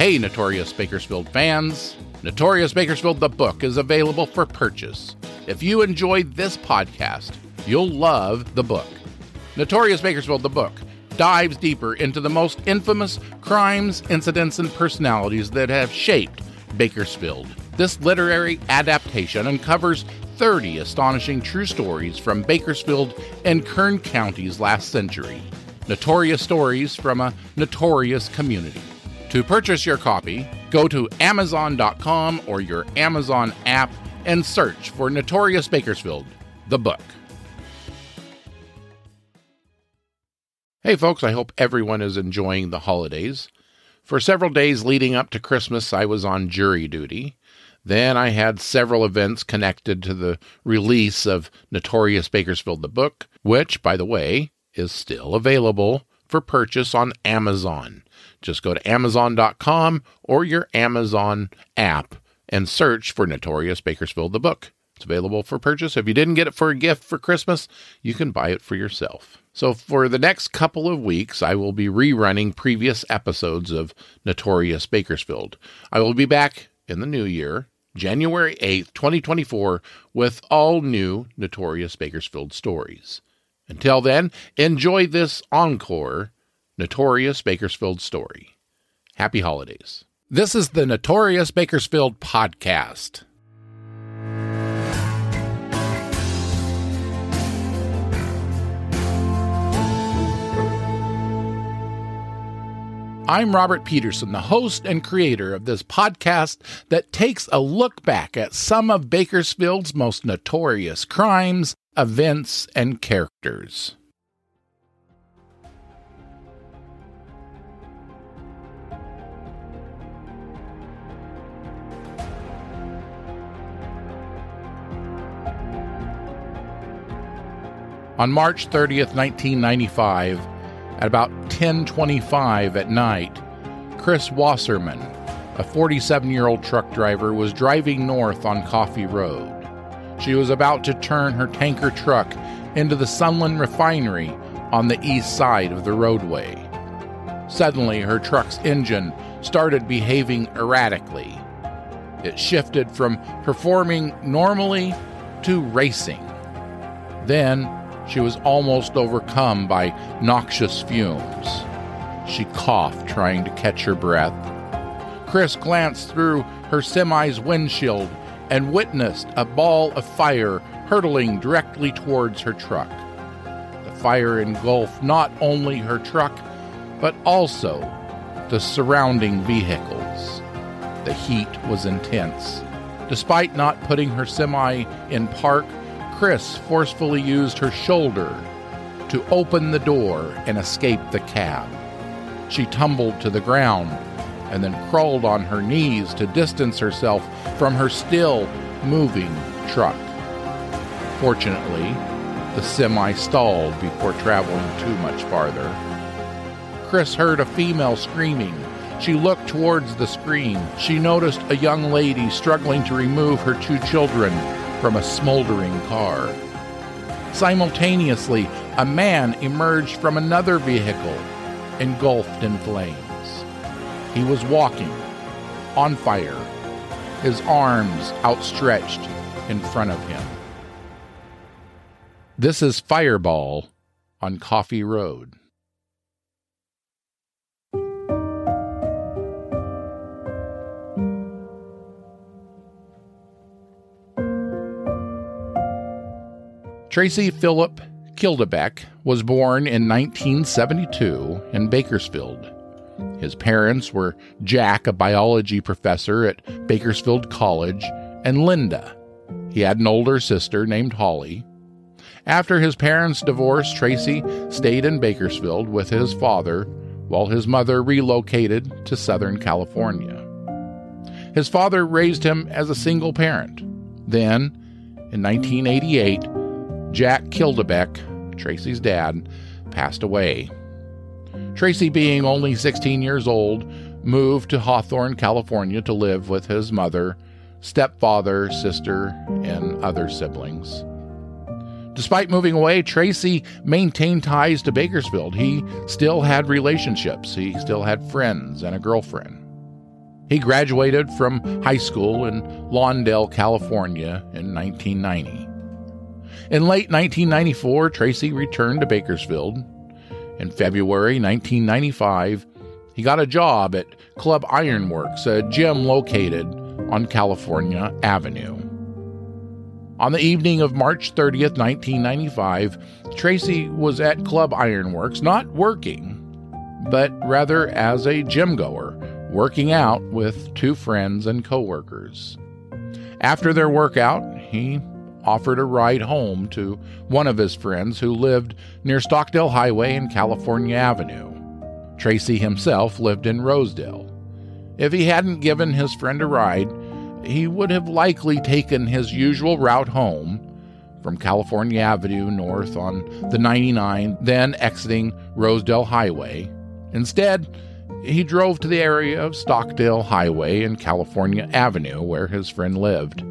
Hey, Notorious Bakersfield fans! Notorious Bakersfield the book is available for purchase. If you enjoyed this podcast, you'll love the book. Notorious Bakersfield the book dives deeper into the most infamous crimes, incidents, and personalities that have shaped Bakersfield. This literary adaptation uncovers 30 astonishing true stories from Bakersfield and Kern counties last century. Notorious stories from a notorious community. To purchase your copy, go to Amazon.com or your Amazon app and search for Notorious Bakersfield, the book. Hey, folks, I hope everyone is enjoying the holidays. For several days leading up to Christmas, I was on jury duty. Then I had several events connected to the release of Notorious Bakersfield, the book, which, by the way, is still available for purchase on Amazon. Just go to Amazon.com or your Amazon app and search for Notorious Bakersfield the book. It's available for purchase. If you didn't get it for a gift for Christmas, you can buy it for yourself. So, for the next couple of weeks, I will be rerunning previous episodes of Notorious Bakersfield. I will be back in the new year, January 8th, 2024, with all new Notorious Bakersfield stories. Until then, enjoy this encore Notorious Bakersfield story. Happy holidays. This is the Notorious Bakersfield podcast. I'm Robert Peterson, the host and creator of this podcast that takes a look back at some of Bakersfield's most notorious crimes, events, and characters. On March 30th, 1995, at about 10:25 at night, Chris Wasserman, a 47-year-old truck driver, was driving north on Coffee Road. She was about to turn her tanker truck into the Sunland refinery on the east side of the roadway. Suddenly, her truck's engine started behaving erratically. It shifted from performing normally to racing. Then, she was almost overcome by noxious fumes. She coughed, trying to catch her breath. Chris glanced through her semi's windshield and witnessed a ball of fire hurtling directly towards her truck. The fire engulfed not only her truck, but also the surrounding vehicles. The heat was intense. Despite not putting her semi in park, Chris forcefully used her shoulder to open the door and escape the cab. She tumbled to the ground and then crawled on her knees to distance herself from her still moving truck. Fortunately, the semi stalled before traveling too much farther. Chris heard a female screaming. She looked towards the screen. She noticed a young lady struggling to remove her two children from a smoldering car. Simultaneously, a man emerged from another vehicle, engulfed in flames. He was walking, on fire, his arms outstretched in front of him. This is Fireball on Coffee Road. Tracy Philip Kildebeck was born in 1972 in Bakersfield. His parents were Jack, a biology professor at Bakersfield College, and Linda. He had an older sister named Holly. After his parents' divorce, Tracy stayed in Bakersfield with his father while his mother relocated to Southern California. His father raised him as a single parent. Then, in 1988, Jack Kildebeck, Tracy's dad, passed away. Tracy, being only 16 years old, moved to Hawthorne, California to live with his mother, stepfather, sister, and other siblings. Despite moving away, Tracy maintained ties to Bakersfield. He still had relationships, he still had friends and a girlfriend. He graduated from high school in Lawndale, California in 1990. In late 1994, Tracy returned to Bakersfield. In February 1995, he got a job at Club Ironworks, a gym located on California Avenue. On the evening of March 30th, 1995, Tracy was at Club Ironworks, not working, but rather as a gym goer, working out with two friends and coworkers. After their workout, he offered a ride home to one of his friends who lived near Stockdale Highway and California Avenue. Tracy himself lived in Rosedale. If he hadn't given his friend a ride, he would have likely taken his usual route home from California Avenue north on the 99, then exiting Rosedale Highway. Instead, he drove to the area of Stockdale Highway and California Avenue where his friend lived.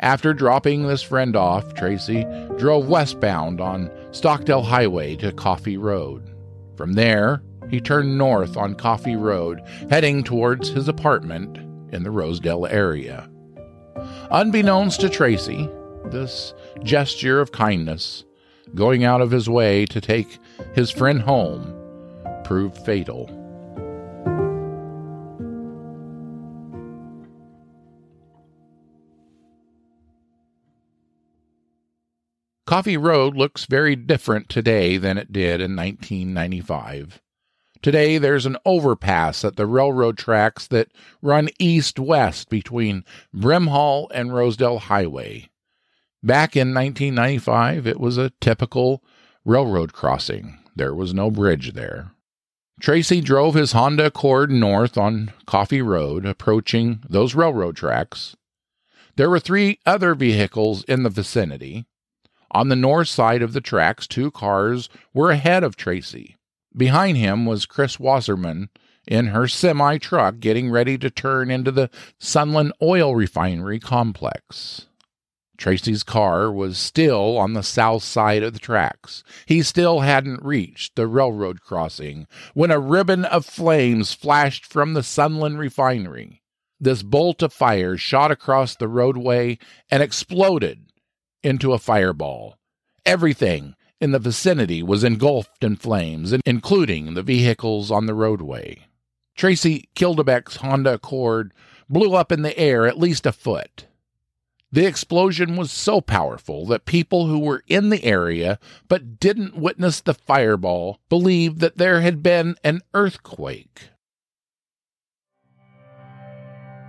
After dropping this friend off, Tracy drove westbound on Stockdale Highway to Coffee Road. From there, he turned north on Coffee Road, heading towards his apartment in the Rosedale area. Unbeknownst to Tracy, this gesture of kindness, going out of his way to take his friend home, proved fatal. Coffee Road looks very different today than it did in 1995. Today, there's an overpass at the railroad tracks that run east west between Brimhall and Rosedale Highway. Back in 1995, it was a typical railroad crossing. There was no bridge there. Tracy drove his Honda Accord north on Coffee Road, approaching those railroad tracks. There were three other vehicles in the vicinity. On the north side of the tracks, two cars were ahead of Tracy. Behind him was Chris Wasserman in her semi truck getting ready to turn into the Sunland Oil Refinery complex. Tracy's car was still on the south side of the tracks. He still hadn't reached the railroad crossing when a ribbon of flames flashed from the Sunland Refinery. This bolt of fire shot across the roadway and exploded into a fireball. Everything in the vicinity was engulfed in flames, including the vehicles on the roadway. Tracy Kildebeck's Honda Accord blew up in the air at least a foot. The explosion was so powerful that people who were in the area but didn't witness the fireball believed that there had been an earthquake.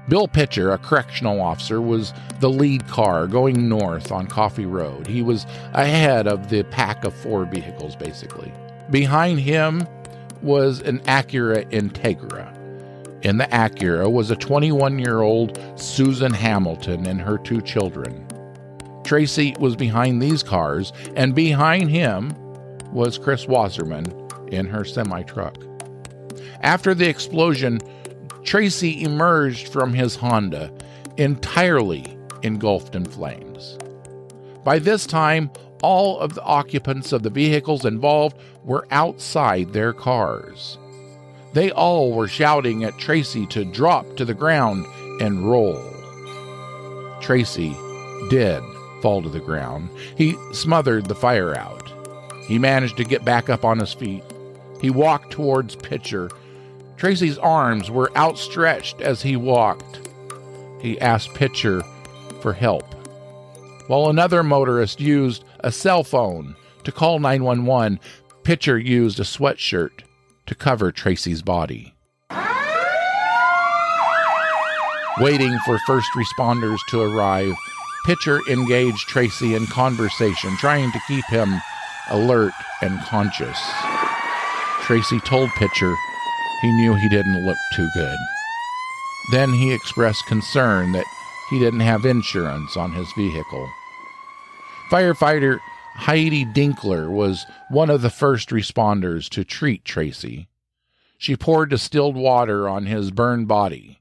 Bill Pitcher, a correctional officer, was the lead car going north on Coffee Road. He was ahead of the pack of four vehicles, basically. Behind him was an Acura Integra. In the Acura was a 21 year old Susan Hamilton and her two children. Tracy was behind these cars, and behind him was Chris Wasserman in her semi truck. After the explosion, Tracy emerged from his Honda entirely engulfed in flames. By this time, all of the occupants of the vehicles involved were outside their cars. They all were shouting at Tracy to drop to the ground and roll. Tracy did fall to the ground. He smothered the fire out. He managed to get back up on his feet. He walked towards Pitcher Tracy's arms were outstretched as he walked. He asked Pitcher for help, while another motorist used a cell phone to call 911. Pitcher used a sweatshirt to cover Tracy's body. Waiting for first responders to arrive, Pitcher engaged Tracy in conversation, trying to keep him alert and conscious. Tracy told Pitcher he knew he didn't look too good. Then he expressed concern that he didn't have insurance on his vehicle. Firefighter Heidi Dinkler was one of the first responders to treat Tracy. She poured distilled water on his burned body.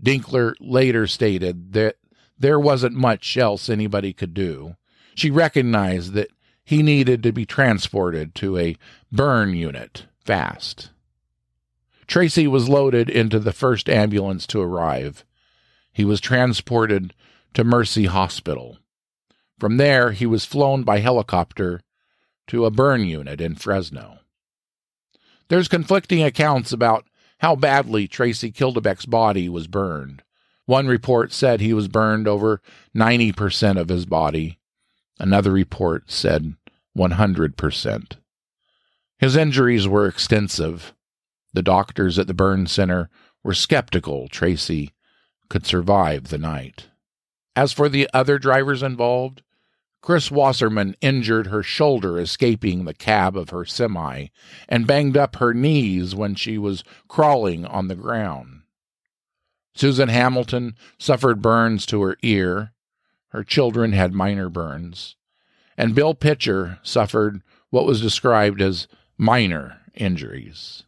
Dinkler later stated that there wasn't much else anybody could do. She recognized that he needed to be transported to a burn unit fast. Tracy was loaded into the first ambulance to arrive. He was transported to Mercy Hospital. From there, he was flown by helicopter to a burn unit in Fresno. There's conflicting accounts about how badly Tracy Kildebeck's body was burned. One report said he was burned over 90% of his body. Another report said 100%. His injuries were extensive. The doctors at the burn center were skeptical Tracy could survive the night. As for the other drivers involved, Chris Wasserman injured her shoulder escaping the cab of her semi and banged up her knees when she was crawling on the ground. Susan Hamilton suffered burns to her ear. Her children had minor burns. And Bill Pitcher suffered what was described as minor injuries.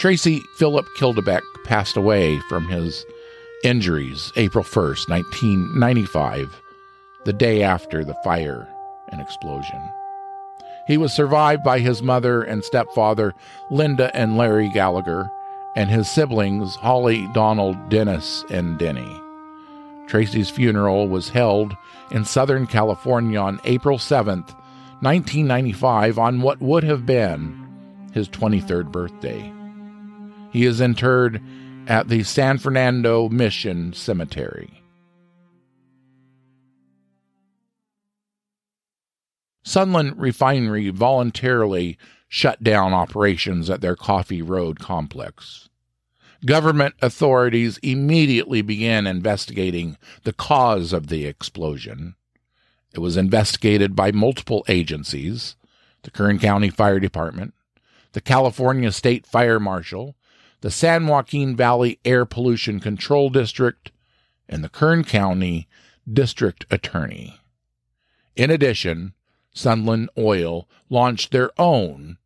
Tracy Philip Kildebeck passed away from his injuries April 1st, 1995, the day after the fire and explosion. He was survived by his mother and stepfather, Linda and Larry Gallagher, and his siblings, Holly, Donald, Dennis, and Denny. Tracy's funeral was held in Southern California on April 7th, 1995, on what would have been his 23rd birthday. He is interred at the San Fernando Mission Cemetery. Sunland Refinery voluntarily shut down operations at their Coffee Road complex. Government authorities immediately began investigating the cause of the explosion. It was investigated by multiple agencies the Kern County Fire Department, the California State Fire Marshal, the San Joaquin Valley Air Pollution Control District, and the Kern County District Attorney. In addition, Sunland Oil launched their own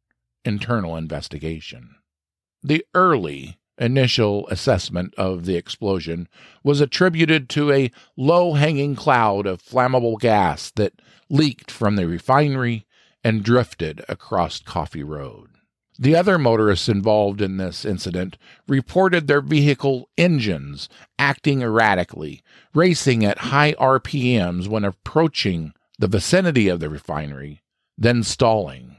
internal investigation. The early initial assessment of the explosion was attributed to a low hanging cloud of flammable gas that leaked from the refinery and drifted across Coffee Road. The other motorists involved in this incident reported their vehicle engines acting erratically, racing at high RPMs when approaching the vicinity of the refinery, then stalling.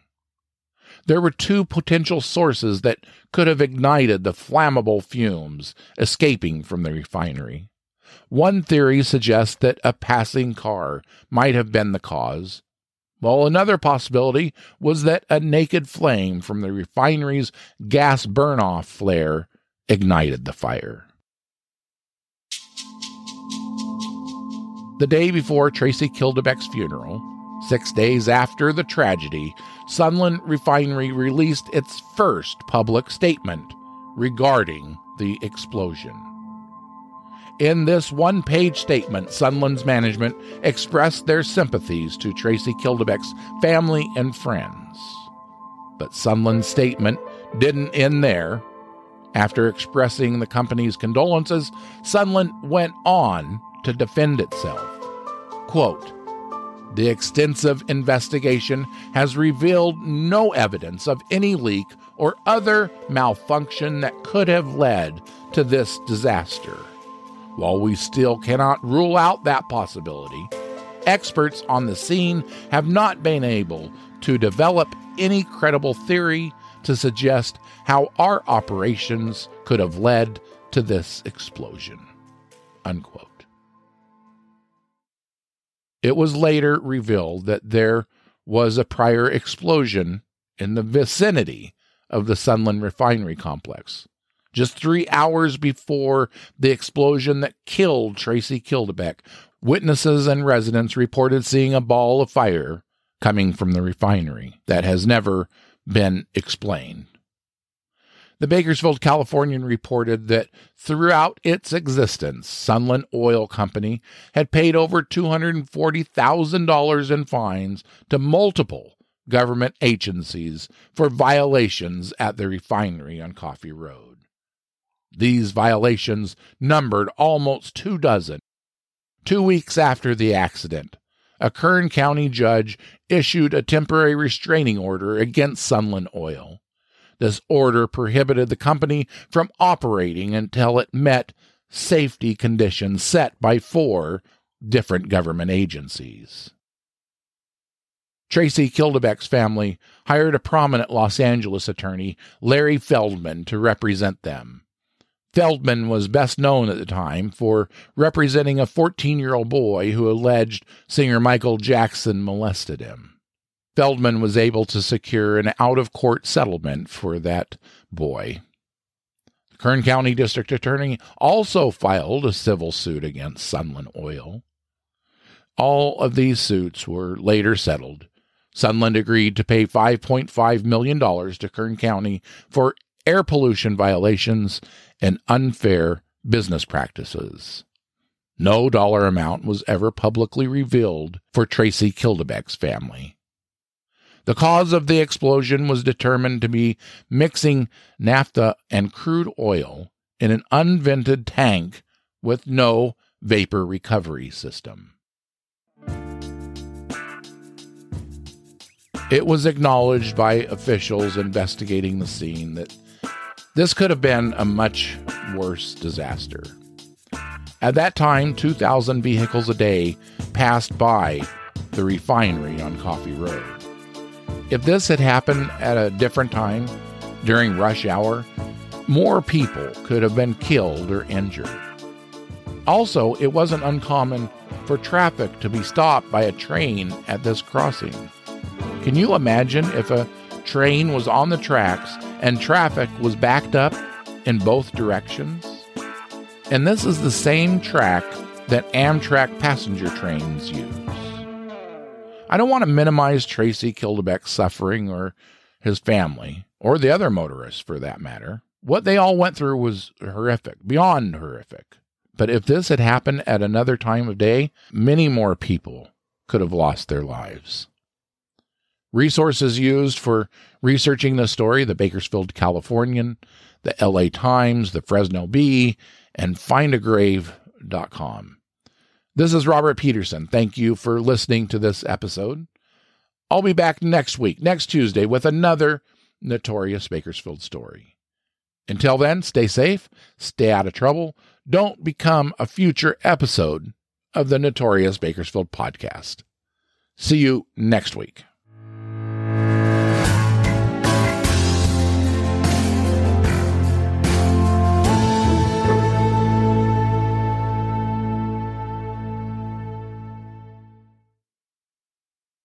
There were two potential sources that could have ignited the flammable fumes escaping from the refinery. One theory suggests that a passing car might have been the cause, well, another possibility was that a naked flame from the refinery's gas burn off flare ignited the fire. The day before Tracy Kildebeck's funeral, six days after the tragedy, Sunland Refinery released its first public statement regarding the explosion. In this one page statement, Sunland's management expressed their sympathies to Tracy Kildebeck's family and friends. But Sunland's statement didn't end there. After expressing the company's condolences, Sunland went on to defend itself. Quote, the extensive investigation has revealed no evidence of any leak or other malfunction that could have led to this disaster. While we still cannot rule out that possibility, experts on the scene have not been able to develop any credible theory to suggest how our operations could have led to this explosion. Unquote. It was later revealed that there was a prior explosion in the vicinity of the Sunland refinery complex just three hours before the explosion that killed Tracy Kildebeck. Witnesses and residents reported seeing a ball of fire coming from the refinery that has never been explained. The Bakersfield Californian reported that throughout its existence, Sunland Oil Company had paid over $240,000 in fines to multiple government agencies for violations at the refinery on Coffee Road. These violations numbered almost two dozen. Two weeks after the accident, a Kern County judge issued a temporary restraining order against Sunland Oil. This order prohibited the company from operating until it met safety conditions set by four different government agencies. Tracy Kildebeck's family hired a prominent Los Angeles attorney, Larry Feldman, to represent them. Feldman was best known at the time for representing a 14 year old boy who alleged singer Michael Jackson molested him. Feldman was able to secure an out of court settlement for that boy. The Kern County District Attorney also filed a civil suit against Sunland Oil. All of these suits were later settled. Sunland agreed to pay $5.5 million to Kern County for air pollution violations and unfair business practices. No dollar amount was ever publicly revealed for Tracy Kildebeck's family. The cause of the explosion was determined to be mixing naphtha and crude oil in an unvented tank with no vapor recovery system. It was acknowledged by officials investigating the scene that this could have been a much worse disaster. At that time, 2,000 vehicles a day passed by the refinery on Coffee Road. If this had happened at a different time, during rush hour, more people could have been killed or injured. Also, it wasn't uncommon for traffic to be stopped by a train at this crossing. Can you imagine if a train was on the tracks and traffic was backed up in both directions. And this is the same track that Amtrak passenger trains use. I don't want to minimize Tracy Kildebeck's suffering or his family, or the other motorists for that matter. What they all went through was horrific, beyond horrific. But if this had happened at another time of day, many more people could have lost their lives. Resources used for researching the story the Bakersfield Californian, the LA Times, the Fresno Bee, and findagrave.com. This is Robert Peterson. Thank you for listening to this episode. I'll be back next week, next Tuesday, with another notorious Bakersfield story. Until then, stay safe, stay out of trouble, don't become a future episode of the Notorious Bakersfield podcast. See you next week.